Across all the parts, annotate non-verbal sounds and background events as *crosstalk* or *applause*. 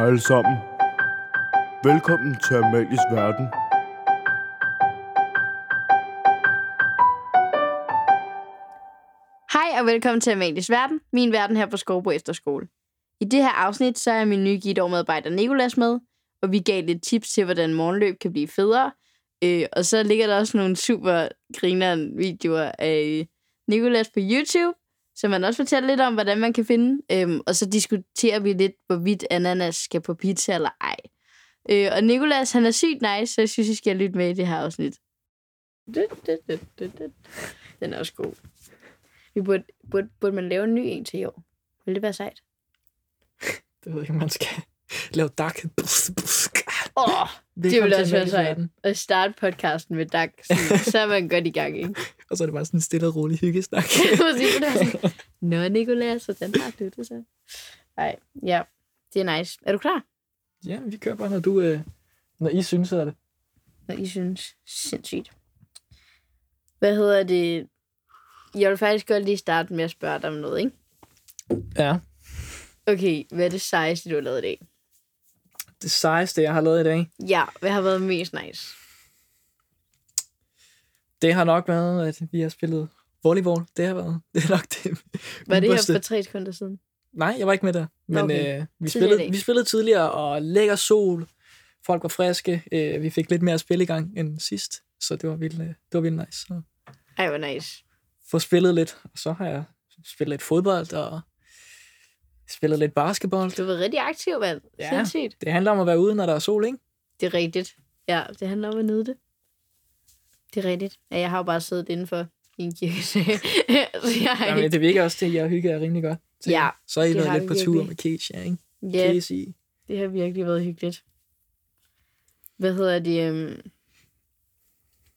Hej alle sammen. Velkommen til Amalies Verden. Hej og velkommen til Amalies Verden, min verden her på Skovbo Efterskole. I det her afsnit, så er min nye guideårmedarbejder Nikolas med, og vi gav lidt tips til, hvordan morgenløb kan blive federe. Øh, og så ligger der også nogle super grinerende videoer af øh, Nikolas på YouTube, så man også fortæller lidt om, hvordan man kan finde. Øhm, og så diskuterer vi lidt, hvorvidt ananas skal på pizza eller ej. Øh, og Nikolas, han er sygt nice, så jeg synes, I skal lytte med i det her afsnit. Den er også god. Vi burde, burde, burde man lave en ny en til i år? Vil det være sejt? Det ved jeg ikke, man skal lave dak. Åh, oh, det ville også være sejt. At starte podcasten med Dak, så, *laughs* så er man godt i gang, ikke? Og så er det bare sådan en stille og rolig hyggesnak. *laughs* Nå, Nicolas, hvordan har du det så? Nej, ja, det er nice. Er du klar? ja, vi kører bare, når du, øh, når I synes, er det. Når I synes, sindssygt. Hvad hedder det? Jeg vil faktisk godt lige starte med at spørge dig om noget, ikke? Ja. Okay, hvad er det sejeste, du har lavet i dag? Det sejeste, jeg har lavet i dag, Ja, hvad har været mest nice? det har nok været, at vi har spillet volleyball. Det har været, *laughs* det er nok det. Var det her for tre sekunder siden? Nej, jeg var ikke med der. Men Okay. øh, vi, spillede, vi spillede tidligere, og lækker sol. Folk var friske. Øh, vi fik lidt mere spil i gang end sidst. Så det var vildt, øh, det var vildt nice. Så Ej, hvor nice. få spillet lidt. Og så har jeg spillet lidt fodbold, og spillet lidt basketball. Du var rigtig aktiv, mand. Ja. Sindssygt. Det handler om at være ude, når der er sol, ikke? Det er rigtigt. Ja, det handler om at nyde det. Det er rigtigt. Ja, jeg har jo bare siddet indenfor i en kirke, så jeg *laughs* har Jamen, det virker også til, at jeg hygger jer rimelig godt. Så, Ja, så har I været lidt på tur med Keisha, ikke? Ja, Casey. det har virkelig været hyggeligt. Hvad hedder det? Um...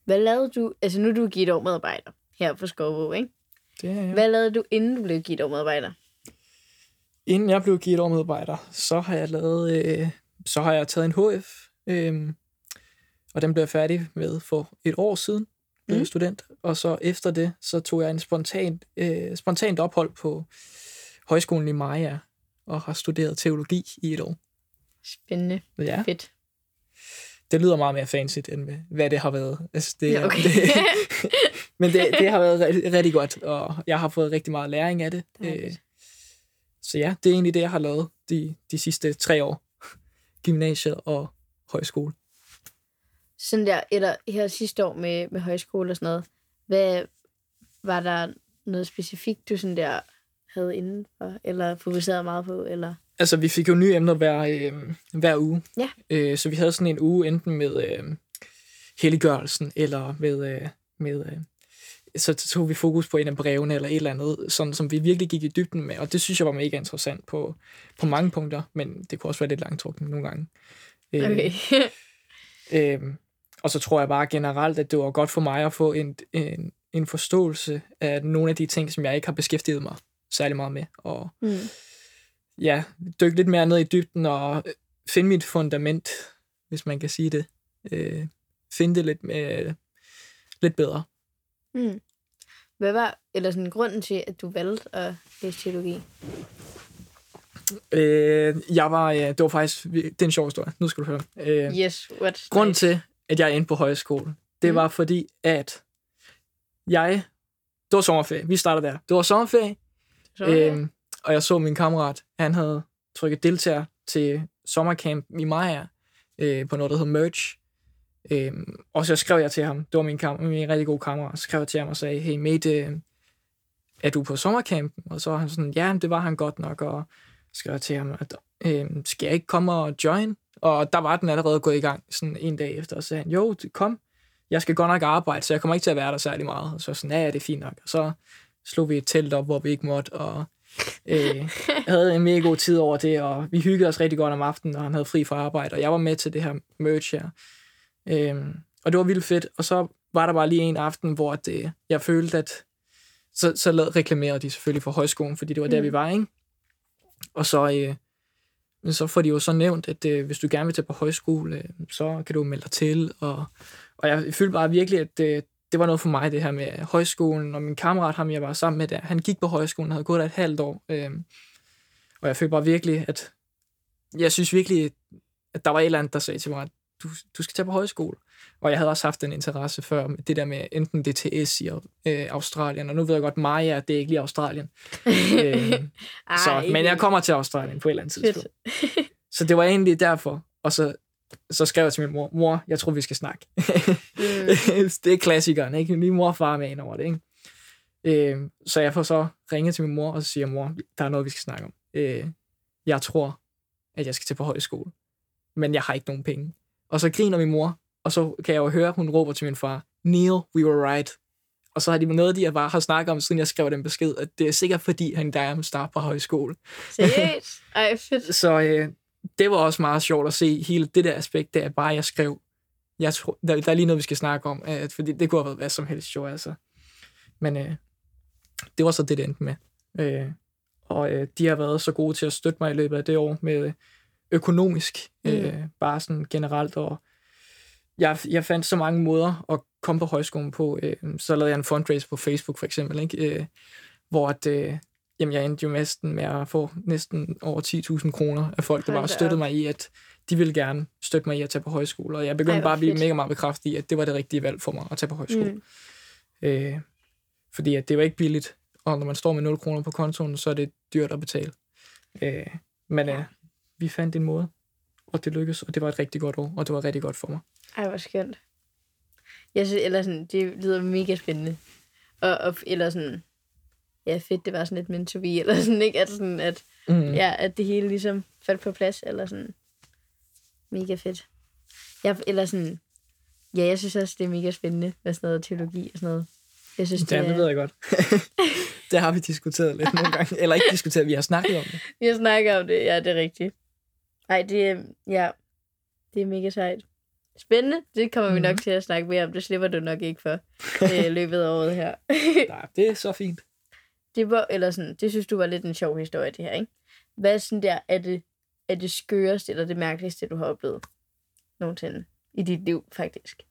Hvad lavede du... Altså, nu er du givet medarbejder her på Skovbo, ikke? Det er jeg. Hvad lavede du, inden du blev givet medarbejder? Inden jeg blev givet medarbejder, så har jeg lavet, øh, så har jeg taget en HF, øh, og den blev jeg færdig med for et år siden, blev Mm. mm. student. Og så efter det, så tog jeg en spontan, øh, spontant ophold på højskolen i Maja, og har studeret teologi i et år. Spændende. Ja, Fedt. det lyder meget mere fancy, end hvad- det har været. Altså, det, Ja, okay. det, *laughs* men det, det har været rigtig, godt, og jeg har fået rigtig meget læring af det. Øh, Dejligt. Så ja, det er egentlig det, jeg har lavet de, de sidste tre år. Gymnasiet og højskole. Sådan der, eller her sidste år med, med højskole og sådan noget. Hvad, var der noget specifikt, du sådan der havde indenfor, eller fokuseret meget på, eller... Altså, vi fik jo nye emner hver, øh, hver uge. Ja. Øh, så vi havde sådan en uge enten med øh, helliggørelsen, eller med... Øh, med øh, så tog vi fokus på en af brevene, eller et eller andet, sådan, som vi virkelig gik i dybden med. Og det synes jeg var mega interessant på, på mange punkter, men det kunne også være lidt langtrukken nogle gange. Øh, Okay. *laughs* Øhm, og så tror jeg bare generelt, at det var godt for mig at få en, en, en forståelse af nogle af de ting, som jeg ikke har beskæftiget mig særlig meget med. Og mm. ja, dykke lidt mere ned i dybden og øh, finde mit fundament, hvis man kan sige det. Øh, finde det lidt, med, lidt bedre. Mm. Hvad var, eller sådan grunden til, at du valgte at læse teologi? Øh, jeg var, ja, det var faktisk, det er en sjov historie, nu skal du høre. Øh, Yes, what? Grunden til, at jeg er inde på højskole, det Mm. var fordi, at jeg... Det var sommerferie. Vi starter der. Det var sommerferie, Så, øhm, og jeg så min kammerat, han havde trykket deltager til sommercamp i Maja, øh, på noget, der hed Merch. Øhm, og så skrev jeg til ham, det var min, kam- min rigtig gode kammerat, så skrev jeg til ham og sagde, hey mate, øh, er du på sommercampen? Og så var han sådan, ja, det var han godt nok, og skrev jeg til ham, at øh, skal jeg ikke komme og join? Og der var den allerede gået i gang sådan en dag efter, og så sagde han, jo, kom, jeg skal godt nok arbejde, så jeg kommer ikke til at være der særlig meget. Og så sådan, ja, ja, det er fint nok. Og så slog vi et telt op, hvor vi ikke måtte, og øh, *laughs* havde en mega god tid over det, og vi hyggede os rigtig godt om aftenen, og han havde fri fra arbejde, og jeg var med til det her merch her. Øh, og det var vildt fedt, og så var der bare lige en aften, hvor det, jeg følte, at så, så lavede, reklamerede de selvfølgelig for højskolen, fordi det var der, Mm. vi var, ikke? Og så, øh, men så får de jo så nævnt, at øh, hvis du gerne vil tage på højskole, øh, så kan du melde dig til. Og, og jeg følte bare virkelig, at øh, det var noget for mig, det her med højskolen. Og min kammerat, ham jeg var sammen med der, han gik på højskolen, havde gået der et halvt år. Øh, og jeg følte bare virkelig, at jeg synes virkelig, at der var et eller andet, der sagde til mig, at du, du skal tage på højskole. Og jeg havde også haft en interesse før, det der med enten DTS i øh, Australien, og nu ved jeg godt, Maja, det er ikke lige Australien. *laughs* øh, Ej, så, men jeg kommer til Australien på et eller andet tidspunkt. Så det var egentlig derfor. Og så, så skrev jeg til min mor, mor, jeg tror, vi skal snakke. Mm. *laughs* det er klassikeren, ikke? Min mor og far med ind over det, ikke? Øh, så jeg får så ringet til min mor, og så siger mor, der er noget, vi skal snakke om. Øh, jeg tror, at jeg skal til på højskole, men jeg har ikke nogen penge. Og så griner min mor, og så kan jeg jo høre, hun råber til min far, Neil, we were right. Og så har de noget, de jeg bare har snakket om, siden jeg skrev den besked, at det er sikkert fordi, han der starter på højskole. Seriøst? Ej, fedt. *laughs* Så øh, det var også meget sjovt at se hele det der aspekt, der bare jeg skrev, jeg tror, der, der er lige noget, vi skal snakke om, øh, fordi det kunne have været hvad som helst jo, altså. Men øh, det var så det, det endte med. Øh, og øh, de har været så gode til at støtte mig i løbet af det år med økonomisk, øh, bare sådan generelt, og jeg, jeg fandt så mange måder at komme på højskolen på. Øh, så lavede jeg en fundraiser på Facebook for eksempel, ikke? Øh, hvor at, øh, jamen, jeg endte jo næsten med at få næsten over 10.000 kroner af folk, der bare støttede mig i, at de ville gerne støtte mig i at tage på højskole. Og jeg begyndte Ej, bare at blive fedt. mega meget bekræftet i, at det var det rigtige valg for mig at tage på højskole. Mm. Øh, fordi at det var ikke billigt, og når man står med 0 kroner på kontoen, så er det dyrt at betale. Øh, men øh, vi fandt en måde, og det lykkedes, og det var et rigtig godt år, og det var rigtig godt for mig. Ej, hvor skønt. Jeg synes, eller sådan, det lyder mega spændende. Og, og eller sådan, ja, fedt, det var sådan lidt meant to be, eller sådan, ikke? At, sådan, at, Mm. ja, at det hele ligesom faldt på plads, eller sådan, mega fedt. Jeg, eller sådan, ja, jeg synes også, det er mega spændende med sådan noget teologi og sådan noget. Jeg synes, det, det er, ved jeg godt. *laughs* det har vi diskuteret lidt nogle gange. Eller ikke diskuteret, vi har snakket om det. Vi har snakket om det, ja, det er rigtigt. Ej, det er, ja, det er mega sejt. Spændende, det kommer vi Mhm. nok til at snakke mere om. Det slipper du nok ikke for *laughs* øh, løbet af året her. Nej, det er så fint. det var, eller sådan, det synes du var lidt en sjov historie, det her, ikke? Hvad sådan der, er det, er det skøreste eller det mærkeligste, du har oplevet nogensinde i dit liv, faktisk?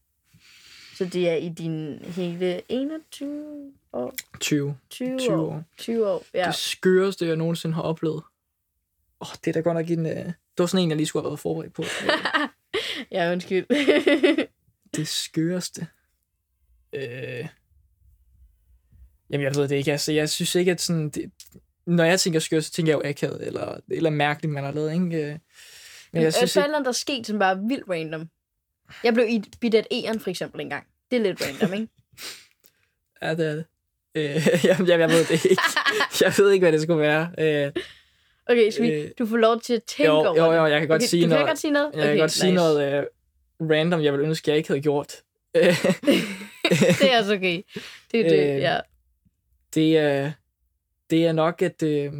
Så det er i din hele 21 år, 20. 20, 20 år, år. 20 år, ja. Det skøreste, jeg nogensinde har oplevet. Åh, oh, det er da godt nok en... Uh... Det var sådan en, jeg lige skulle have været forberedt på. *laughs* ja, undskyld. *laughs* det skøreste. Øh... Jamen, jeg ved det ikke. Altså, jeg synes ikke, at sådan... Det... Når jeg tænker skør, så tænker jeg jo akavet, eller, eller mærkeligt, man har lavet, ikke? Øh, Men jeg synes så ikke... der er sket, som bare vildt random. Jeg blev i bidt af E'eren, for eksempel, engang. Det er lidt random, ikke? *laughs* Ja, det er det. Øh, jamen, jeg, jeg ved det ikke. Jeg ved ikke, hvad det skulle være. Øh, Okay, skal vi, Øh, du får lov til at tænke jo, over jo, det. jo, jeg kan godt okay, sige du noget. kan godt sige noget? Jeg kan godt sige noget øh, random, jeg ville ønske, jeg ikke havde gjort. *laughs* Det er også okay. Det er det, Øh, ja. det, er, det er nok, at... Øh,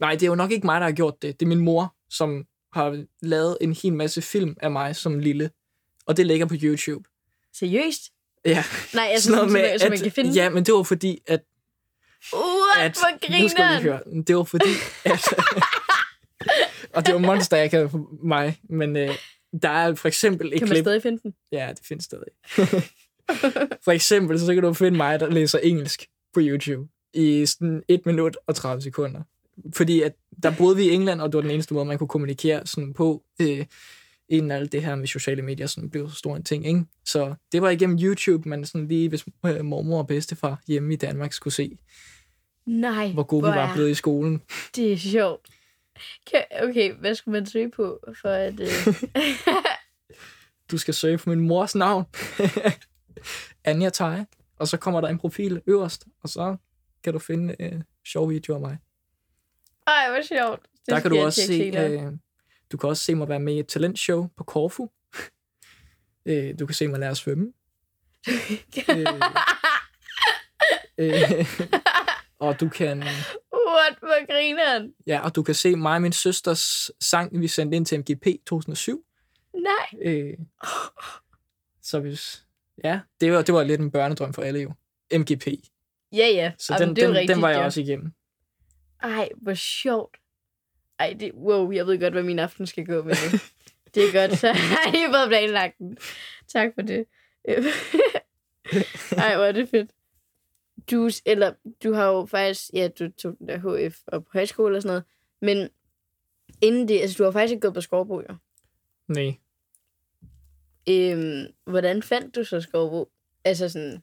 nej, det er jo nok ikke mig, der har gjort det. Det er min mor, som har lavet en hel masse film af mig som lille. Og det ligger på YouTube. Seriøst? Ja, Nej, altså, sådan noget som, med, som, som man at, kan finde. ja, men det var fordi, at, What? at Hvor nu skal vi høre, det var fordi, at, *laughs* og det var monster, jeg kan for mig, men øh, der er for eksempel et Kan man klip, stadig finde den? Ja, det findes stadig. *laughs* For eksempel, så kan du finde mig, der læser engelsk på YouTube i sådan 1 minut og 30 sekunder. Fordi at der boede vi i England, og det var den eneste måde, man kunne kommunikere sådan på, øh, inden alt det her med sociale medier sådan blev så stor en ting. Ikke? Så det var igennem YouTube, man sådan lige, hvis øh, mormor og bedstefar hjemme i Danmark skulle se, Nej, hvor gode vi var blevet i skolen. *laughs* Det er sjovt. Okay, hvad skulle man søge på for at... Øh... *laughs* Du skal søge på min mors navn. *laughs* Anja Tej. Og så kommer der en profil øverst, og så kan du finde øh, sjove videoer af mig. Ej, hvor sjovt. Det der kan du også se, øh, du kan også se mig være med i et talentshow på Korfu. *laughs* øh, du kan se mig lære at svømme. *laughs* øh, øh, *laughs* og du kan What? Hvor griner han? ja, og du kan se mig og min søsters sang, vi sendte ind til MGP 2007. Nej. Øh, så hvis ja, det var det var lidt en børnedrøm for alle jo. MGP. Ja, ja. Så Jamen, den, det den, rigtigt, den var jeg ja. også igennem. Ej, hvor sjovt. Ej, det, wow, jeg ved godt, hvad min aften skal gå med det. det er godt, så har I fået planlagt den. Tak for det. *laughs* Ej, hvor er det fedt. Du, eller, du har jo faktisk, ja, du tog den der HF og på højskole og sådan noget, men Inden det, altså du har faktisk ikke gået på Skovbo, jo. Nej. Øhm, hvordan fandt du så Skovbo? Altså sådan,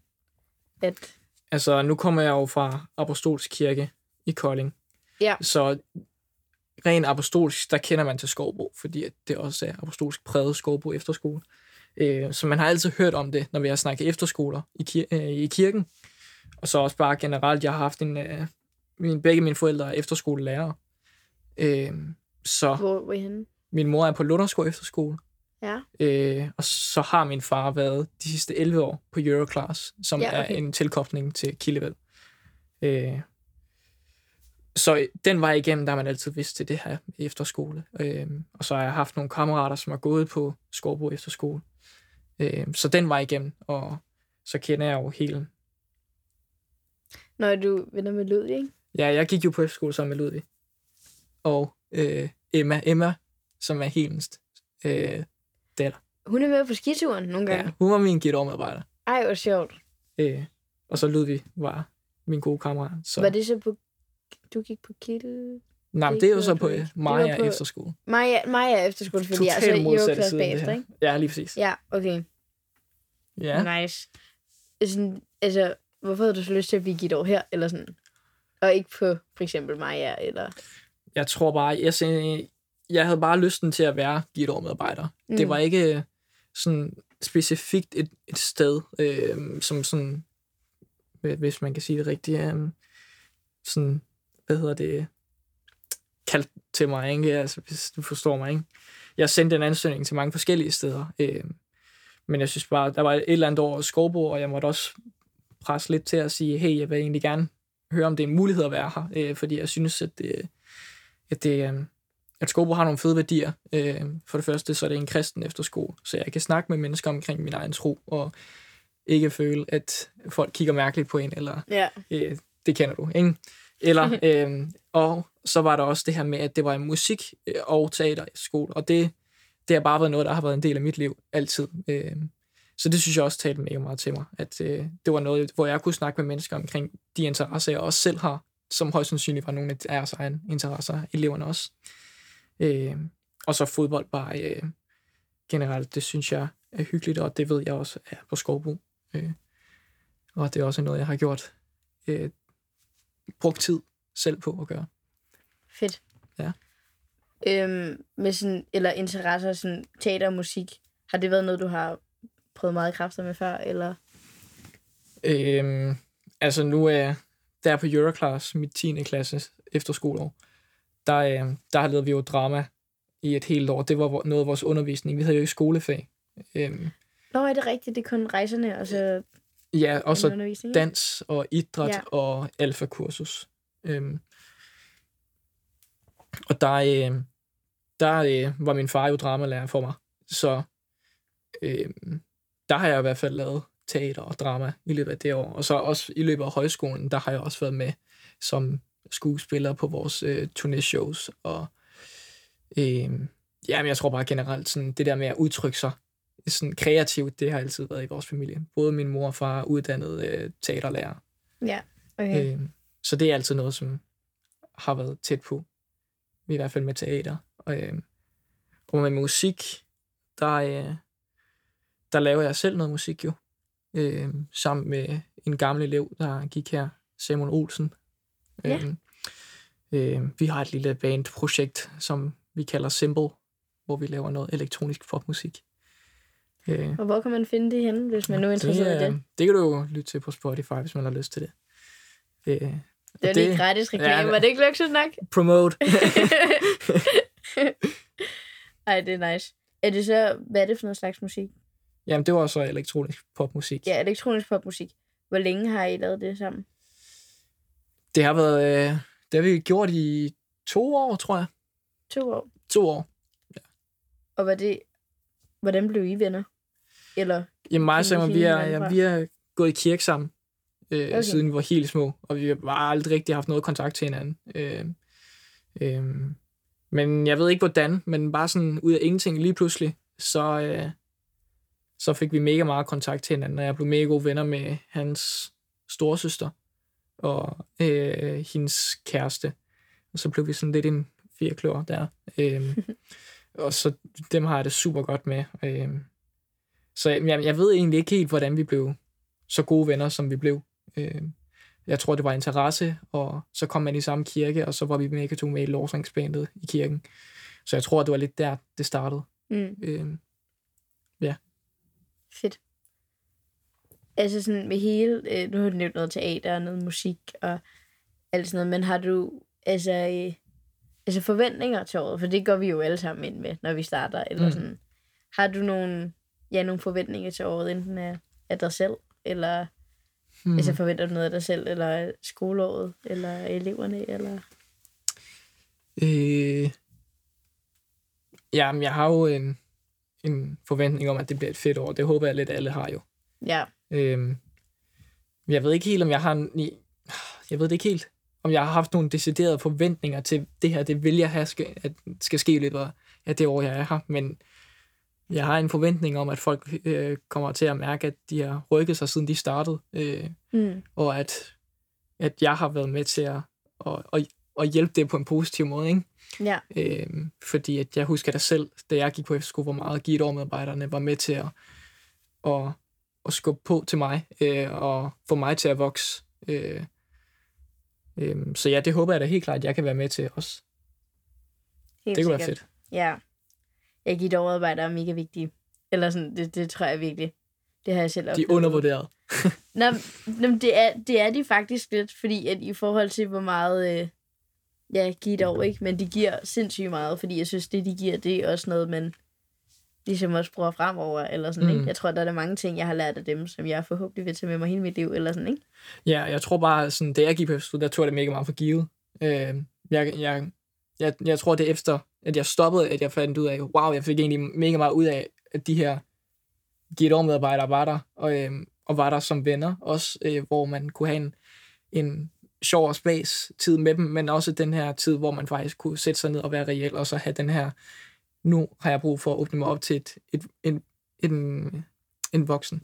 at... Altså, nu kommer jeg jo fra Apostolsk Kirke i Kolding. Ja. Så rent apostolisk, der kender man til Skovbo, fordi det også er apostolsk præget Skovbo efterskole. Øh, så man har altid hørt om det, når vi har snakket efterskoler i, kir- øh, i kirken. Og så også bare generelt, jeg har haft en, øh, min, begge mine forældre er efterskolelærer. Øh, så Hvor, hvor er I henne? min mor er på Lunderskov efterskole, Ja. øh, og så har min far været de sidste 11 år på Euroclass, som ja, okay. er en tilkobling til Kildevæld. Øh, så den vej igennem, der har man altid vidst til det her efterskole. Øh, og så har jeg haft nogle kammerater, som har gået på Skorbo Efterskole. Øh, så den vej igennem, og så kender jeg jo hele... Når du venner med Ludvig, ikke? Ja, jeg gik jo på efterskole sammen med Ludvig. Og øh, Emma, Emma, som er helens øh, datter. Hun er med på skituren nogle Ja, gange. hun var min gittermedarbejder. Ej, hvor sjovt. Øh, og så Ludvig var min gode kammerat. Så. Var det så på... Du gik på Kittel... Nej, men det det er jo så på Det Maja på- efterskole. Maja, Maja efterskole, fordi jeg er så Totalt i modsatte Euroklasse side af det bagefter, ikke? Ja, lige præcis. Ja, okay. Ja. Ja. Nice. Sådan, altså, hvorfor havde du så lyst til at blive givet over her, eller sådan? Og ikke på for eksempel Maja, eller... Jeg tror bare, jeg, jeg havde bare lysten til at være gittermedarbejder. Mm. Det Mm. var ikke øh, sådan specifikt et, et sted, øh, som sådan, hvis man kan sige det rigtigt, øh, sådan, hvad hedder det, kaldt til mig, ikke? Altså, hvis du forstår mig, ikke? Jeg sendte en ansøgning til mange forskellige steder, øh, men jeg synes bare, der var et eller andet over Skovbo, og jeg måtte også presse lidt til at sige, hey, jeg vil egentlig gerne høre, om det er en mulighed at være her, øh, fordi jeg synes, at det, at det, øh, at Skovbo har nogle fede værdier. Øh, for det første, så er det en kristen efterskole, så jeg kan snakke med mennesker omkring min egen tro, og ikke føle, at folk kigger mærkeligt på en, eller Ja. øh, det kender du, ikke? Eller, *laughs* øh, og så var der også det her med, at det var en musik- øh, og teaterskole, og det, det har bare været noget, der har været en del af mit liv altid. Øh, så det synes jeg også talte mega meget til mig, at øh, det var noget, hvor jeg kunne snakke med mennesker omkring de interesser, jeg også selv har, som højst sandsynligt var nogle af deres egne interesser, eleverne også. Øh, og så fodbold bare øh, generelt, det synes jeg er hyggeligt, og det ved jeg også er på Skovbo. Øh, og det er også noget, jeg har gjort, øh, brugt tid selv på at gøre. Fedt. Ja. Øhm, med sådan, eller interesser, sådan teater og musik, har det været noget, du har prøvet meget kræfter med før, eller? Øhm, altså nu er jeg der på Euroclass, mit 10. klasse efterskoleår. Der, øh, der lavede vi jo drama i et helt år. Det var noget af vores undervisning. Vi havde jo ikke skolefag. Øhm, Nå, er det rigtigt? Det er kun rejserne, og så ja, og så dans og idræt Ja. og alfakursus. Øhm, og der, øh, der øh, var min far jo dramalærer for mig. Så øh, der har jeg i hvert fald lavet teater og drama i løbet af det år. Og så også i løbet af højskolen, der har jeg også været med som skuespiller på vores øh, turnéshows. Og øh, ja, men jeg tror bare generelt, sådan, det der med at udtrykke sig sådan kreativt, det har altid været i vores familie. Både min mor og far er uddannet øh, teaterlærer. Ja, okay. Øh, så det er altid noget, som har været tæt på. I hvert fald med teater. Og, øh, og med musik, der, øh, der laver jeg selv noget musik jo. Øh, sammen med en gammel elev, der gik her, Simon Olsen. Ja. Øh, øh, vi har et lille bandprojekt, som vi kalder Simple, hvor vi laver noget elektronisk popmusik. Øh, Og hvor kan man finde det henne, hvis man nu er interesseret i det, det? det kan du jo lytte til på Spotify, hvis man har lyst til det. Øh, Det er lige gratis reklame. Ja, Ja, var det ikke luksus nok? *laughs* promote. *laughs* Ej, det er nice. Er det så, hvad er det for noget slags musik? Jamen, det var så elektronisk popmusik. Ja, elektronisk popmusik. Hvor længe har I lavet det sammen? Det har været, øh, det har vi gjort i to år, tror jeg. To år. To år. Og var det, hvordan blev I venner? Eller, Jamen, mig og Simon, vi er, ja, vi er gået i kirke sammen, øh, Okay. siden vi var helt små, og vi har bare aldrig rigtig haft noget kontakt til hinanden. Øh, øh, men jeg ved ikke hvordan, men bare sådan ud af ingenting lige pludselig, så, øh, så fik vi mega meget kontakt til hinanden, og jeg blev mega gode venner med hans storesøster og øh, hendes kæreste. Og så blev vi sådan lidt en fire klør der. Øhm, *laughs* og så dem har jeg det super godt med. Øhm, så jeg, jeg ved egentlig ikke helt, hvordan vi blev så gode venner, som vi blev. Øhm, jeg tror, det var interesse, og så kom man i samme kirke, og så var vi begge to med i lovsangsbandet i kirken. Så jeg tror, det var lidt der, det startede. Mm. Øhm, Fedt. Altså sådan med hele, øh, nu har du nævnt noget teater og noget musik og alt sådan noget, men har du altså, øh, altså forventninger til året? For det går vi jo alle sammen ind med, når vi starter. Eller Mm. sådan. Har du nogle, ja, nogle forventninger til året, enten af, af dig selv, eller hmm. mm. altså forventer du noget af dig selv, eller skoleåret, eller eleverne, eller... Øh, jamen, jeg har jo en, en forventning om, at det bliver et fedt år. Det håber jeg lidt, alle har jo. Ja, Øhm, jeg ved ikke helt, om jeg har... en- Jeg ved det ikke helt, om jeg har haft nogle deciderede forventninger til det her. Det vil jeg have, skal, at skal ske i løbet af det år, jeg er her. Men jeg har en forventning om, at folk øh, kommer til at mærke, at de har rykket sig, siden de startede. Øh, mm. og at, at jeg har været med til at, at, at, at hjælpe det på en positiv måde. Ikke? ja, Øhm, fordi at jeg husker da selv, da jeg gik på efterskole, hvor meget Givet medarbejderne var med til at, at, at skubbe på til mig, øh, og få mig til at vokse. Øh, øh, så ja, det håber jeg da helt klart, at jeg kan være med til også. helt Det kunne være sikkert. fedt. Ja. Jeg giver dogarbejder er mega vigtige. Eller sådan, det, det tror jeg virkelig. Det har jeg selv De oplevet. er undervurderet. *laughs* Nå, men det, er, det er de faktisk lidt, fordi at i forhold til, hvor meget... Øh, ja, giver dog ikke, men de giver sindssygt meget, fordi jeg synes, det de giver, det er også noget, man ligesom også bruger fremover, eller sådan, Mm. ikke? Jeg tror, der er mange ting, jeg har lært af dem, som jeg forhåbentlig vil tage med mig hele mit liv, eller sådan, ikke? Ja, jeg tror bare, sådan, da jeg gik på efterskole, der tog det mega meget for givet. Øh, jeg, jeg, jeg, jeg tror, det er efter, at jeg stoppede, at jeg fandt ud af, wow, jeg fik egentlig mega meget ud af, at de her Givet medarbejdere var der, og, øh, og var der som venner også, øh, hvor man kunne have en, en sjov og spas tid med dem, men også den her tid, hvor man faktisk kunne sætte sig ned og være reel, og så have den her, nu har jeg brug for at åbne mig op til et, et, en, en, en voksen,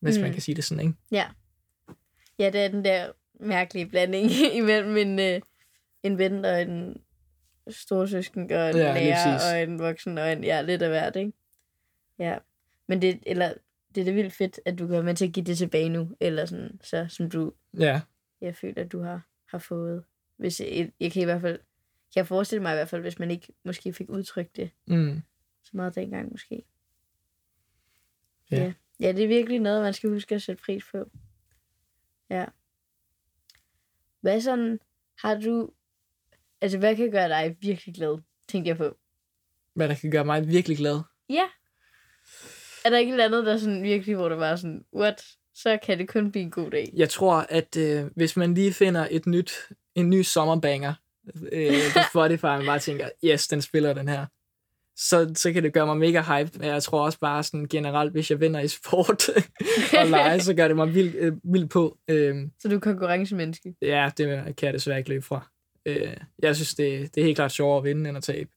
hvis mm. man kan sige det sådan, ikke? Ja. Ja, det er den der mærkelige blanding *laughs* imellem en, øh, en ven og en storsøsken og en Ja, lærer og en voksen og en, ja, lidt af hvert, ikke? Ja. Men det, eller, det er da vildt fedt, at du kan være med til at give det tilbage nu, eller sådan, så, som du, Ja, jeg føler, at du har, har fået. Hvis jeg, jeg kan i hvert fald, kan jeg forestille mig i hvert fald, hvis man ikke måske fik udtrykt det mm. så meget dengang måske. Ja. ja. Ja, det er virkelig noget, man skal huske at sætte pris på. Ja. Hvad sådan, har du, altså hvad kan gøre dig virkelig glad, tænkte jeg på. hvad der kan gøre mig virkelig glad. Ja. Er der ikke et andet, der sådan virkelig, hvor det var sådan, what, så kan det kun blive en god dag. Jeg tror, at øh, hvis man lige finder et nyt, en ny sommerbanger øh, på Spotify, man bare tænker, yes, den spiller den her, så, så kan det gøre mig mega hype. Men jeg tror også bare sådan generelt, hvis jeg vinder i sport *laughs* og lege, så gør det mig vildt øh, vild på. Øh, Så du er konkurrencemenneske. ja, det kan jeg desværre ikke løbe fra. Øh, jeg synes, det, det er helt klart sjovere at vinde, end at tabe.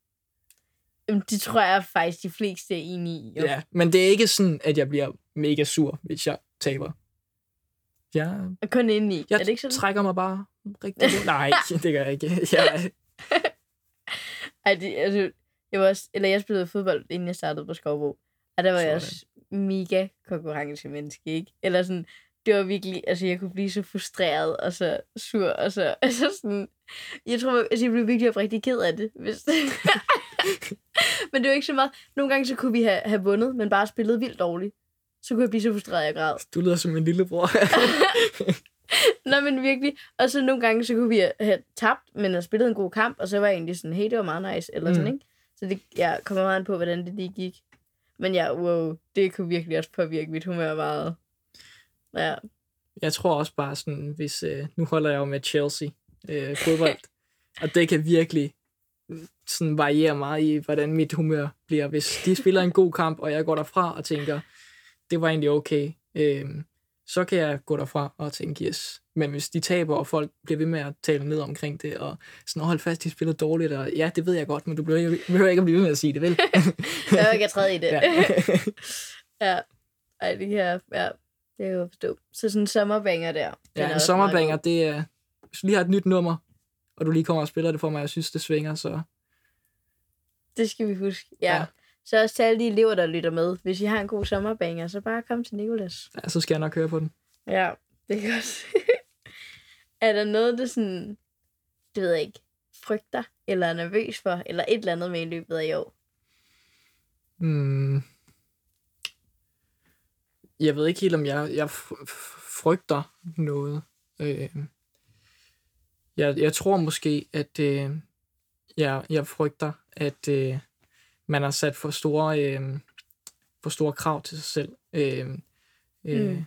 Jamen, det tror jeg faktisk, de fleste er enige i. jo. Ja, men det er ikke sådan, at jeg bliver mega sur, hvis jeg taber. Jeg, Og kun inde i. jeg er det ikke sådan? trækker mig bare rigtig. Nej, *laughs* det gør jeg ikke. Jeg, Ej, det, altså, jeg var også, eller jeg spillede fodbold, inden jeg startede på Skovbo. Og der var jeg også mega konkurrencemenneske, ikke? Eller sådan, det var virkelig, altså jeg kunne blive så frustreret og så sur, og så, *laughs* altså sådan, jeg tror, altså, jeg blev virkelig oprigtig ked af det, hvis *laughs* Men det var ikke så meget. Nogle gange så kunne vi have, have vundet, men bare spillet vildt dårligt. Så kunne jeg blive så frustreret, at jeg græd. Du lyder som min lillebror. *laughs* Nå, men virkelig. Og så nogle gange, så kunne vi have- tabt, men have spillet en god kamp, og så var jeg egentlig sådan, hey, det var meget nice, eller mm. sådan, ikke? Så det ja, kommer meget an på, hvordan det lige gik. Men ja, wow, det kunne virkelig også påvirke mit humør meget. Ja, jeg tror også bare sådan, hvis... Øh, nu holder jeg jo med Chelsea øh, fodbold, *laughs* og det kan virkelig mm, sådan variere meget i, hvordan mit humør bliver. Hvis de spiller en god kamp, og jeg går derfra og tænker, det var egentlig okay, øh, så kan jeg gå derfra og tænke, yes. Men hvis de taber, og folk bliver ved med at tale ned omkring det, og sådan, hold fast, de spiller dårligt, og ja, det ved jeg godt, men du behøver ikke- behøver ikke at blive ved med at sige det, vel? *laughs* jeg vil ikke have træet i det. ja. *laughs* ja. Ej, det jeg, ja, det kan jeg forstå. Så sådan en sommerbanger der. er Ja, en sommerbanger, det er... Hvis du lige har et nyt nummer, og du lige kommer og spiller det for mig, og jeg synes, det svinger, så, Det skal vi huske. Ja. Ja. Så også til alle de elever, der lytter med. Hvis I har en god sommerbanger, så bare kom til Nikolas. Ja, så skal jeg nok høre på den. Ja, det er godt. *laughs* er der noget, du sådan, det ved jeg ikke, frygter, eller er nervøs for, eller et eller andet med i løbet af i år? Mm. Jeg ved ikke helt, om jeg, jeg frygter noget. Øh, jeg, jeg tror måske, at øh, jeg, jeg frygter, at øh, man har sat for store, øh, for store krav til sig selv. Øh, øh, Mm.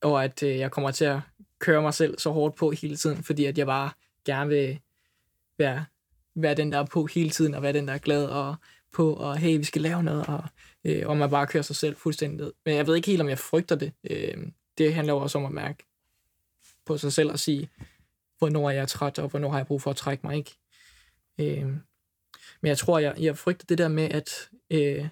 Og at øh, jeg kommer til at køre mig selv så hårdt på hele tiden, fordi at jeg bare gerne vil være, være den, der er på hele tiden, og være den, der er glad og på, og hey, vi skal lave noget, og, øh, og man bare kører sig selv fuldstændig ned. Men jeg ved ikke helt, om jeg frygter det. Øh, det handler jo også om at mærke på sig selv og sige, hvornår er jeg træt, og hvornår har jeg brug for at trække mig, ikke? Øh, men jeg tror, jeg, jeg frygter det der med, at, øh,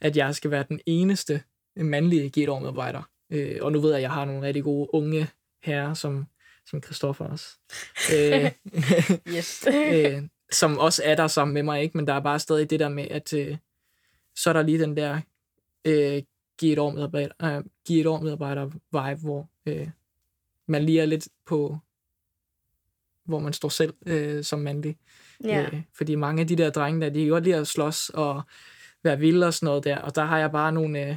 at jeg skal være den eneste mandlige G-medarbejder. Øh, og nu ved jeg, at jeg har nogle rigtig gode unge herrer, som, som Christoffer også. *laughs* øh, Yes. *laughs* øh, som også er der sammen med mig, ikke? men der er bare stadig det der med, at øh, så er der lige den der øh, giv et år medarbejder, øh, giv et år medarbejder vibe, hvor øh, man lige er lidt på, hvor man står selv øh, som mandlig. Ja. Øh, fordi mange af de der drenge der, de kan godt lide at slås og være vilde og sådan noget der, og der har jeg bare nogle, øh,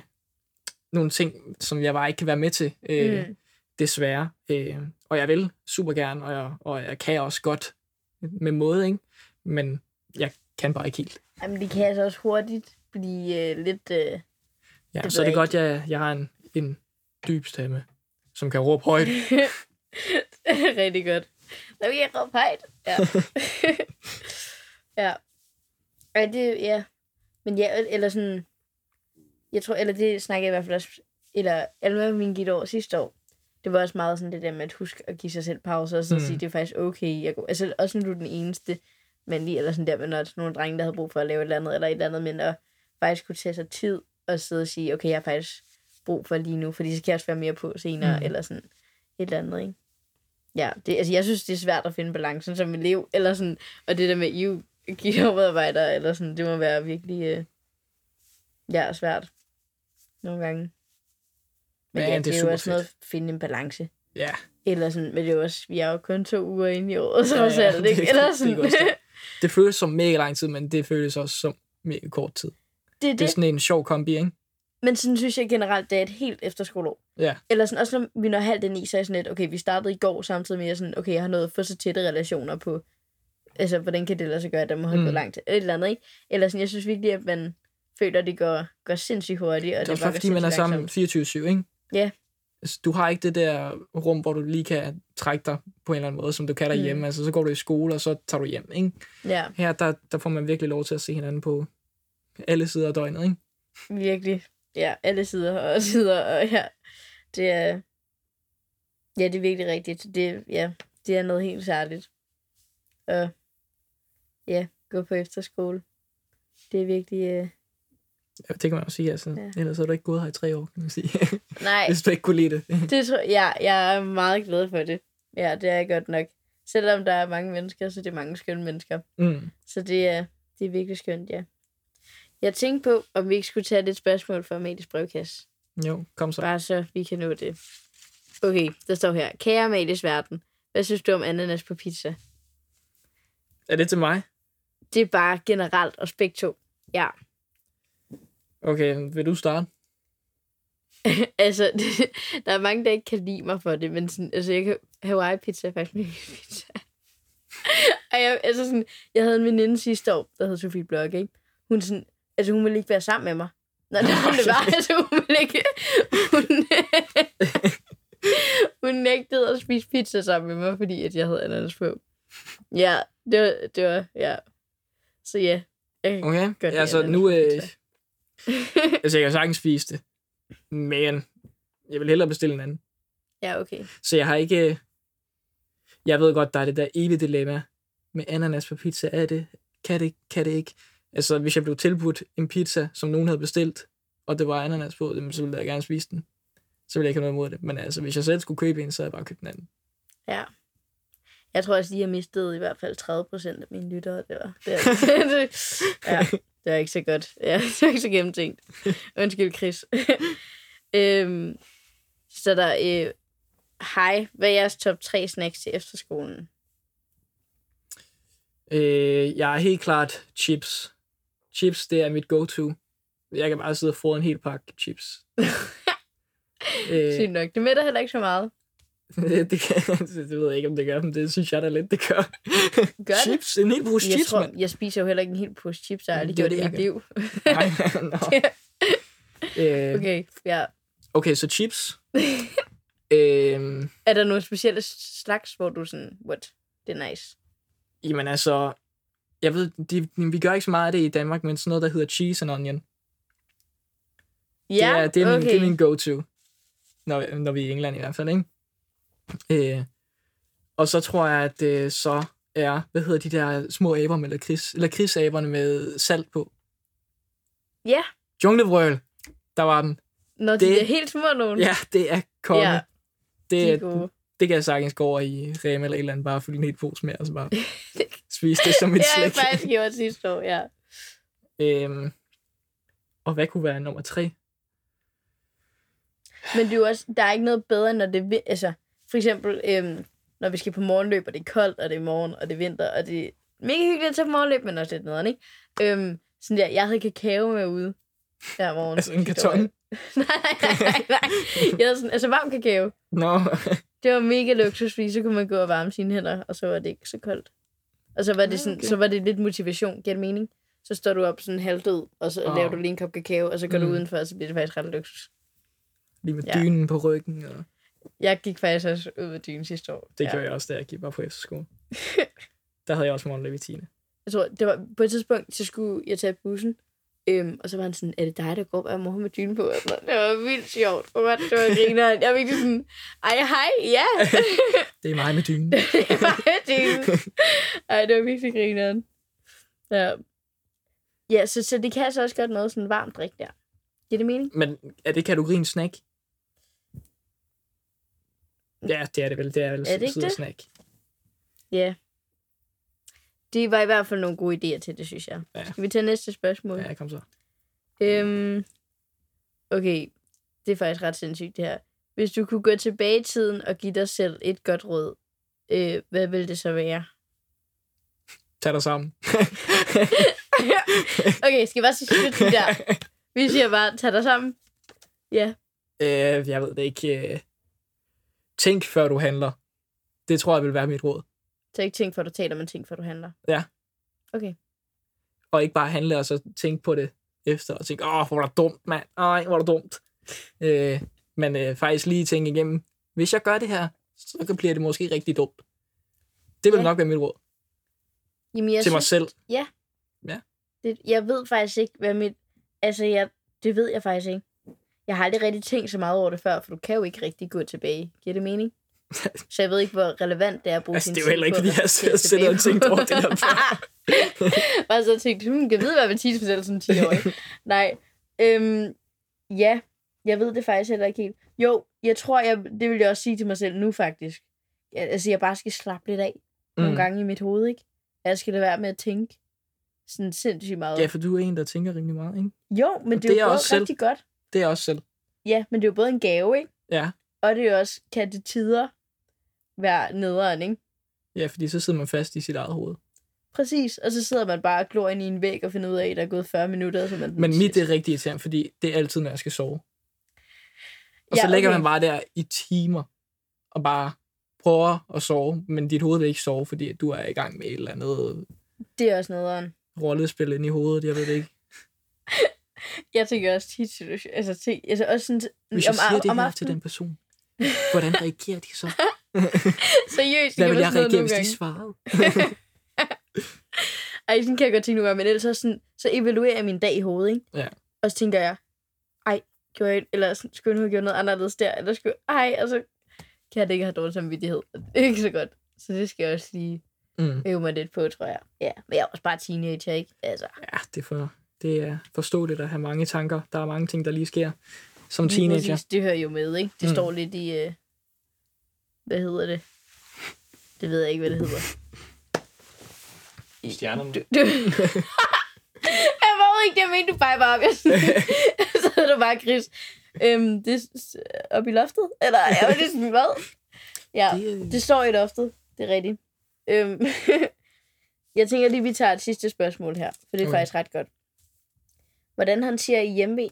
nogle ting, som jeg bare ikke kan være med til, øh, Mm. desværre. Øh, og jeg vil super gerne, og jeg, og jeg kan også godt med måde, ikke? men jeg kan bare ikke helt. Jamen, det kan altså også hurtigt blive øh, lidt... Øh, Ja, Det så er det jeg godt, jeg, jeg har en, en dyb stemme, som kan råbe højt. *laughs* rigtig godt. Lad vi ikke råbe højt. Ja. *laughs* ja. Ja, det, ja. Men ja, eller sådan... Jeg tror, eller det snakker jeg i hvert fald også... Eller Alma min guitar sidste år. Det var også meget sådan det der med at huske at give sig selv pause, og så Mm. sige, det er faktisk okay. Jeg går, altså også når du er den eneste, men lige, eller sådan der, med når nogle drenge, der havde brug for at lave et eller andet, eller et eller andet, men at faktisk kunne tage sig tid, og sidde og sige, okay, jeg har faktisk brug for lige nu, fordi så kan jeg også være mere på senere, Mm. eller sådan et eller andet, ikke? Ja, det, altså jeg synes, det er svært at finde balancen som elev, eller sådan, og det der med EU medarbejder, eller sådan, det må være virkelig, øh, ja, svært nogle gange. Men Ja, ja, det det, er jo også noget at finde en balance. Ja, Eller sådan, men det er jo også, vi er jo kun to uger inde i året, så Ja, ja, *laughs* det- ikke? det- Eller det sådan, også være. *laughs* det føles som mega lang tid, men det føles også som mega kort tid. det er Det er det. sådan en sjov kombi, ikke? Men sådan synes jeg generelt, det er et helt efterskoleår. Ja. Eller sådan, også når vi når halvt ind i, så er jeg sådan lidt, okay, vi startede i går samtidig med, at jeg sådan, okay, jeg har nået at få så tætte relationer på, altså, hvordan kan det lade sig gøre, at der må have Mm. gået langt, et eller andet, ikke? Eller sådan, jeg synes virkelig, at man føler, at det går, går sindssygt hurtigt, og Det er også bare fordi man er sammen sindssygt 24-7, ikke? Ja. Altså, Du har ikke det der rum, hvor du lige kan trække dig på en eller anden måde, som du kan derhjemme. Mm. Altså, så går du i skole, og så tager du hjem, ikke? Ja, Her, der, der får man virkelig lov til at se hinanden på alle sider af døgnet, ikke? virkelig. Ja, alle sider og *laughs* sider, og ja, det er, ja, det er virkelig rigtigt. Det, ja, det er noget helt særligt. Og ja, gå på efterskole. Det er virkelig, øh, Ja, det kan man også sige, altså. Ja. Ellers har du ikke gået her i tre år, kan man sige. *laughs* nej, Hvis du ikke kunne lide det. *laughs* Det tror ja, jeg er meget glad for det. Ja, det er jeg godt nok. Selvom der er mange mennesker, så det er mange skønne mennesker. Mm. Så det er, det er virkelig skønt, ja. Jeg tænkte på, om vi ikke skulle tage lidt spørgsmål fra Amalies brevkasse. Jo, kom så. Bare så vi kan nå det. Okay, der står her. Kære Amalies verden, hvad synes du om ananas på pizza? Er det til mig? Det er bare generelt og begge to. Ja. Okay, vil du starte? *laughs* altså, det, *laughs* der er mange, der ikke kan lide mig for det, men sådan, altså, jeg kan, Hawaii pizza er faktisk min *laughs* pizza. og jeg, altså sådan, jeg havde en veninde sidste år, der hed Sofie Blok, ikke? Hun, sådan, altså, hun ville ikke være sammen med mig. Nå, det, var, det var, altså, hun ville ikke... Hun, hun nægtede at spise pizza sammen med mig, fordi at jeg havde ananas på. Ja, det var, det var, ja. Så ja, jeg kan Okay, godt altså ananas nu... Øh, *laughs* altså, jeg kan sagtens spise det. Men jeg vil hellere bestille en anden. Ja, okay. Så jeg har ikke... øh, Jeg ved godt, der er det der evige dilemma med ananas på pizza. Er det? Kan det? Kan det ikke? Altså, hvis jeg blev tilbudt en pizza, som nogen havde bestilt, og det var ananas på, så ville jeg gerne spise den. Så ville jeg ikke have noget imod det. Men altså, hvis jeg selv skulle købe en, så havde jeg bare købt den anden. Ja. Jeg tror også, de har mistet i hvert fald 30 procent af mine lyttere. *laughs* Det var, det, det, ja, det var ikke så godt. Ja, *laughs* det var ikke så gennemtænkt. Undskyld, Chris. *laughs* øhm, så der øh, hej, hvad er jeres top 3 snacks til efterskolen? Øh, jeg er helt klart chips. Chips, det er mit go-to. Jeg kan bare sidde og få en hel pakke chips. øh, Sygt nok. Det mætter heller ikke så meget. *laughs* det, kan, det ved jeg ikke, om det gør, men det synes jeg da lidt, det gør. Gør det? chips, en hel pose Jeg, chips, tror, mand. jeg spiser jo heller ikke en hel pose chips, jeg har aldrig Det gjort det i det, mit liv. Nej, *laughs* *laughs* øh, Okay, ja. okay, så chips. øhm, Er der nogle specielle slags, hvor du sådan, what, det er nice? jamen altså, jeg ved, de, vi gør ikke så meget af det i Danmark, men sådan noget, der hedder cheese and onion. Ja, det, er, det, er min, okay. det er min go-to, når, når vi er i England i hvert fald, ikke? Øh, og så tror jeg, at det så er, hvad hedder de der små aber med lakrids, lakridsaberne med salt på. Ja, Junglevrøl, der var den. når de Det- er helt små nogen. Ja, det er konge. Ja, Ja, de det, er det kan jeg sagtens gå over i Rema eller et eller andet, bare fylde en hel pose med, og så bare *laughs* spise det som et Det har jeg slik. faktisk gjort sidste år, ja. Øhm, og hvad kunne være nummer tre? Men det er jo også, der er ikke noget bedre, når det altså, for eksempel, øhm, når vi skal på morgenløb, og det er koldt, og det er morgen, og det er vinter, og det er mega hyggeligt at tage på morgenløb, men også lidt nederen, ikke? Øhm, sådan der, jeg havde kakao med ude hver morgen. Altså en karton? *laughs* nej, nej, nej, nej. Jeg havde sådan, altså varm kakao. Nå, Det var mega luksus, fordi så kunne man gå og varme sine hænder, og så var det ikke så koldt. Og så var det, sådan, okay. så var det lidt motivation, giver mening? Så står du op sådan halvdød, og så Åh. laver du lige en kop kakao, og så går du Mm. udenfor, og så bliver det faktisk ret luksus. lige med Ja. dynen på ryggen. Og Jeg gik faktisk også ud af dynen sidste år. det ja. gjorde jeg også, da jeg gik bare på efterskole. der havde jeg også morgenløb i 10. Jeg tror, det var på et tidspunkt, så skulle jeg tage bussen. Øhm, og så var han sådan, er det dig, der går hver morgen med dyne på? Og. Det var vildt sjovt. Og det var grineren. Jeg var virkelig sådan, ej, hej, ja. *laughs* Det er mig med dynen. *laughs* det var dyne. Ej, det var virkelig grineren. Ja. Ja, så, så det kan altså også godt noget sådan varmt drik der. Giver det mening? Men er det kategorien snack? Ja, det er det vel. Det er vel Er det ikke det? snack. Ja. Det var i hvert fald nogle gode idéer til det, synes jeg. Ja. Skal vi tage næste spørgsmål? Ja, kom så. Øhm, okay, det er faktisk ret sindssygt det her. Hvis du kunne gå tilbage i tiden og give dig selv et godt råd, øh, hvad ville det så være? Tag dig sammen. *laughs* Okay, skal jeg bare sige slut til der? *laughs* Vi siger bare, tag dig sammen. Ja, Øh, jeg ved det ikke. Tænk, før du handler. Det tror jeg vil være mit råd. så ikke tænk, før du taler, men tænk, før du handler. Ja. Okay. Og ikke bare handle, og så tænke på det efter, og tænke, åh, hvor er det dumt, mand. Ej, hvor er det dumt. Øh, men øh, faktisk lige tænke igennem, hvis jeg gør det her, så bliver det måske rigtig dumt. Det vil Ja. nok være mit råd Jamen, jeg til mig synes, selv. det, jeg ved faktisk ikke, hvad mit... Altså, jeg, det ved jeg faktisk ikke. Jeg har aldrig rigtig tænkt så meget over det før, for du kan jo ikke rigtig gå tilbage. Giver det mening? Så jeg ved ikke, hvor relevant det er at bruge Altså, sin det er jo tid heller ikke, fordi jeg har siddet og tænkt over det der før. *laughs* Bare så tænkt, hmm, kan vide, hvad Mathis fortæller sådan 10 år. Nej. Øhm, ja, jeg ved det faktisk heller ikke helt. Jo, jeg tror, jeg, det vil jeg også sige til mig selv nu faktisk. Ja, altså, jeg bare skal slappe lidt af mm. nogle gange i mit hoved, ikke? Jeg skal lade være med at tænke sådan sindssygt meget. Ja, for du er en, der tænker rimelig meget, ikke? Jo, men det, det er jo også selv. rigtig godt. Det er også selv. Ja, men det er jo både en gave, ikke? Ja. Og det er jo også, kan det tider være nederen, ikke? Ja, fordi så sidder man fast i sit eget hoved. Præcis, og så sidder man bare og glor ind i en væg og finder ud af, at der er gået 40 minutter. Så man Men mit det er rigtig irriterende, fordi det er altid, når jeg skal sove. Og Ja, så ligger okay. man bare der i timer og bare prøver at sove, men dit hoved vil ikke sove, fordi du er i gang med et eller andet Det er også nederen. rollespil ind i hovedet, jeg ved det ikke. Jeg tænker også tit, situation- altså, til, altså også sådan, Hvis jeg siger det om her aftenen. til den person, hvordan reagerer de så? *laughs* Seriøst, Hvad vil jeg reagere, hvis de svarede? *laughs* Ej, sådan kan jeg godt tænke nogle gange, men ellers så, sådan, så evaluerer jeg min dag i hovedet, ikke? Ja. Og så tænker jeg, ej, gjorde jeg, eller sådan, skulle jeg nu have gjort noget anderledes der, eller skulle, ej, og så kan jeg da ikke have dårlig samvittighed. Det *laughs* er ikke så godt. Så det skal jeg også lige Mm. øve mig lidt på, tror jeg. Ja, men jeg er også bare teenager, ikke? Altså, Ja, det for, det er forståeligt at have mange tanker. Der er mange ting, der lige sker som lige teenager. præcis, det hører jo med, ikke? Det Mm. står lidt i, øh, hvad hedder det? Det ved jeg ikke, hvad det hedder. Stjernerne. Du, du... *laughs* jeg var ikke det, jeg mente, du bare var op. Jeg så er du bare Chris. Øhm, det er op i loftet? Eller jeg var det sådan, hvad? Ja, Det- det står i loftet. Det er rigtigt. Øhm, *laughs* jeg tænker lige, vi tager et sidste spørgsmål her, for det er Okay. faktisk ret godt. Hvordan håndterer I hjemme?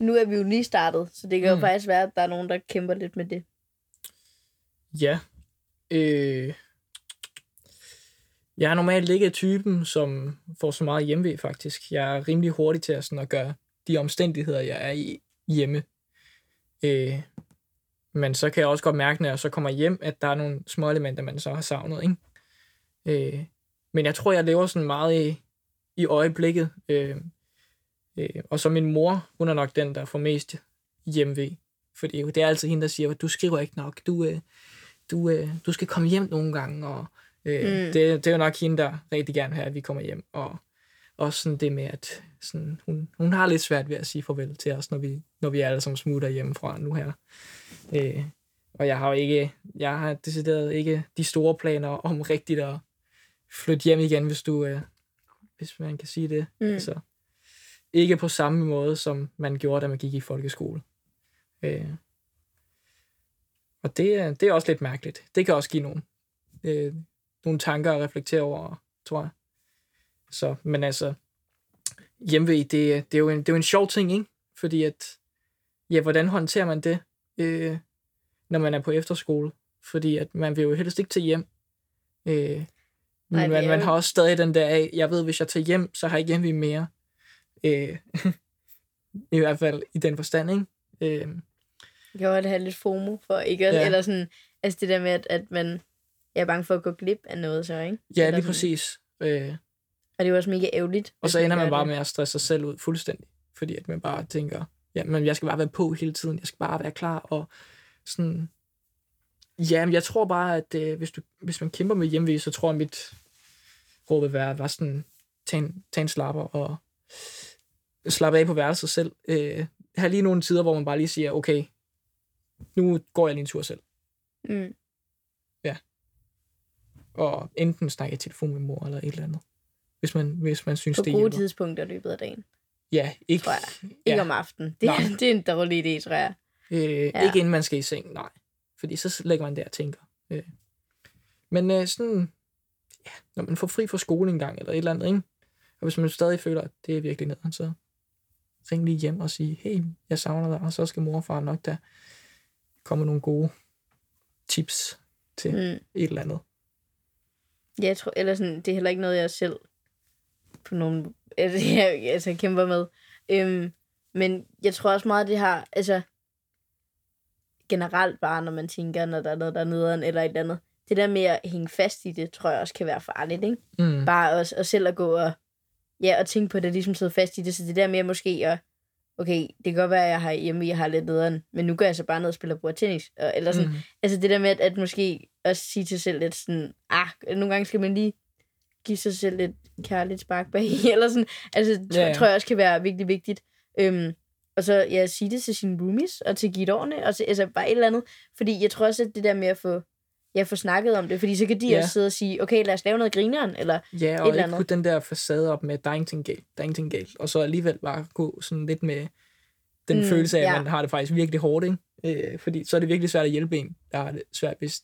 Nu er vi jo lige startet, så det kan jo Mm. faktisk være, at der er nogen, der kæmper lidt med det. Ja. Øh, jeg er normalt ikke typen, som får så meget hjemme faktisk. Jeg er rimelig hurtig til at, sådan, at gøre de omstændigheder, jeg er i hjemme. Øh, men så kan jeg også godt mærke, når jeg så kommer hjem, at der er nogle små elementer, man så har savnet. Ikke? Øh, men jeg tror, jeg lever sådan meget i, i øjeblikket. Øh, øh, og så min mor, hun er nok den, der får mest hjemve. Fordi det er altid hende, der siger, du skriver ikke nok, du, øh, du, øh, du skal komme hjem nogle gange, og øh, Mm. mm. det, det er jo nok hende, der rigtig gerne vil have, at vi kommer hjem, og også sådan det med, at sådan, hun, hun har lidt svært ved at sige farvel til os, når vi, når vi alle sammen smutter hjemmefra nu her. Øh, og jeg har jo ikke, jeg har decideret ikke de store planer om rigtigt at flytte hjem igen, hvis du, øh, hvis man kan sige det. Mm. Altså, ikke på samme måde, som man gjorde, da man gik i folkeskole. Øh, og det, er- det er også lidt mærkeligt. Det kan også give nogle, øh, nogle tanker at reflektere over, tror jeg. Så, men altså, hjemve, det, det, er jo en, det er jo en sjov ting, ikke? Fordi at, ja, hvordan håndterer man det, øh, når man er på efterskole? Fordi at man vil jo helst ikke til hjem. Øh, Nej, men det man, man har også stadig den der af, jeg ved, hvis jeg tager hjem, så har jeg ikke hjemme mere. Øh, *laughs* I hvert fald i den forstand, ikke? Øh, Jeg kan godt have lidt FOMO for ikke at, Ja. eller sådan, altså det der med, at, at man er bange for at gå glip af noget så, ikke? ja, lige præcis. Øh, Og det er jo også mega ærgerligt. og så ender gør man bare det. med at stresse sig selv ud fuldstændig. Fordi at man bare tænker, ja, men jeg skal bare være på hele tiden. Jeg skal bare være klar. Og sådan, ja, men jeg tror bare, at øh, hvis, du, hvis man kæmper med hjemve, så tror jeg, mit råd vil være, var sådan, tag en, tag en slapper og slappe af på værelset selv. Øh, have lige nogle tider, hvor man bare lige siger, okay, nu går jeg lige en tur selv. Mm. Og enten snakke i telefon med mor eller et eller andet. Hvis man, hvis man synes, På det gode hjælper. tidspunkter i løbet af dagen. Ja, ikke, Tror jeg. Ikke ja, om aftenen. Det, Nej. *laughs* det er en dårlig idé, tror jeg. øh, Ja. ikke inden man skal i seng, nej. Fordi så ligger man der og tænker. Øh. Men øh, sådan, ja, når man får fri fra skole en gang eller et eller andet, ikke? og hvis man stadig føler, at det er virkelig nederen, så ring lige hjem og sige, hey, jeg savner dig, og så skal mor og far nok der komme nogle gode tips til Mm. et eller andet. Ja, jeg tror, eller sådan, det er heller ikke noget, jeg selv på nogen, altså, *laughs* jeg, altså, kæmper med. Øhm, men jeg tror også meget, det har, altså, generelt bare, når man tænker, når der er noget, der er nederen eller et eller andet. Det der med at hænge fast i det, tror jeg også kan være farligt, ikke? Mm. Bare også, og selv at gå og, ja, og tænke på det, ligesom sidde fast i det. Så det der med måske at, okay, det kan godt være, at jeg har hjemme, jeg har lidt nederen, men nu går jeg så bare ned og spiller bordtennis. Og, eller sådan, Mm. Altså det der med, at, at måske også sige til sig selv lidt sådan, ah, nogle gange skal man lige give sig selv lidt kærligt spark bag i, *laughs* eller sådan. Altså, tr- Ja, ja. tror jeg også kan være virkelig vigtigt. Øhm, og så, ja, sige det til sine roomies, og til guidårene, og til, altså bare et eller andet. Fordi jeg tror også, at det der med at få, ja, få snakket om det, fordi så kan de Ja. også sidde og sige, okay, lad os lave noget grineren, eller, Ja, eller og ikke andet. putte den der facade op med, der er ingenting galt, der er ingenting galt. Og så alligevel bare gå sådan lidt med den Mm, følelse af, at ja. man har det faktisk virkelig hårdt, ikke? Øh, fordi så er det virkelig svært at hjælpe en, der har det svært, hvis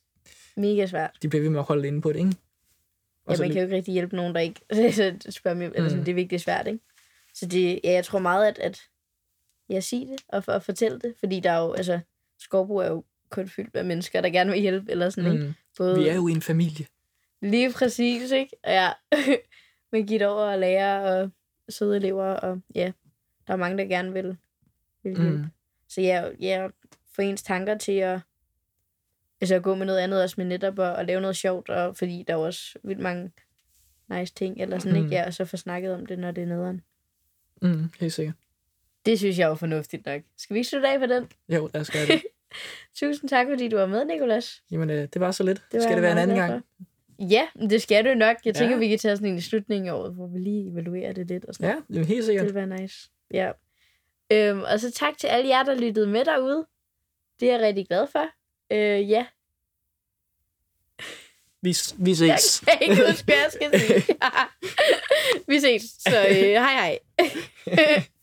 mega svært. de bliver ved med at holde inde på det, ikke? Og Ja, man lige- kan jo ikke rigtig hjælpe nogen, der ikke *laughs* spørger mig, eller sådan, Mm. det er virkelig svært, ikke? Så det, ja, jeg tror meget, at, at jeg siger det, og, og fortælle det, fordi der er jo, altså, Skorbo er jo kun fyldt med mennesker, der gerne vil hjælpe, eller sådan, ikke? mm, Både, vi er jo en familie. Lige præcis, ikke? Ja, *laughs* med givet over og lærer og søde elever, og ja, der er mange, der gerne vil, vil hjælpe. Mm. Så ja, ja, få ens tanker til at, altså at gå med noget andet, også med netop at, at lave noget sjovt, og fordi der er også vildt mange nice ting, eller sådan, Mm. ikke? Ja, og så få snakket om det, når det er nederen. Mm, helt sikkert. Det synes jeg er fornuftigt nok. Skal vi slutte af på den? Jo, lad os gøre det. *laughs* Tusind tak, fordi du var med, Nikolas. Jamen, øh, det var så lidt. Det var Skal det være en anden gang? Ja, det skal du nok. Jeg tænker, Ja. vi kan tage sådan en i slutningen af året, hvor vi lige evaluerer det lidt og sådan Ja, jamen, helt Det sikkert. vil være nice. Ja. Øhm, og så tak til alle jer, der lyttede med derude. Det er jeg rigtig glad for. Øh, ja. Vi, vi ses. Jeg kan ikke huske, hvad jeg skal sige. *laughs* *laughs* Vi ses. Så øh, hej hej. *laughs*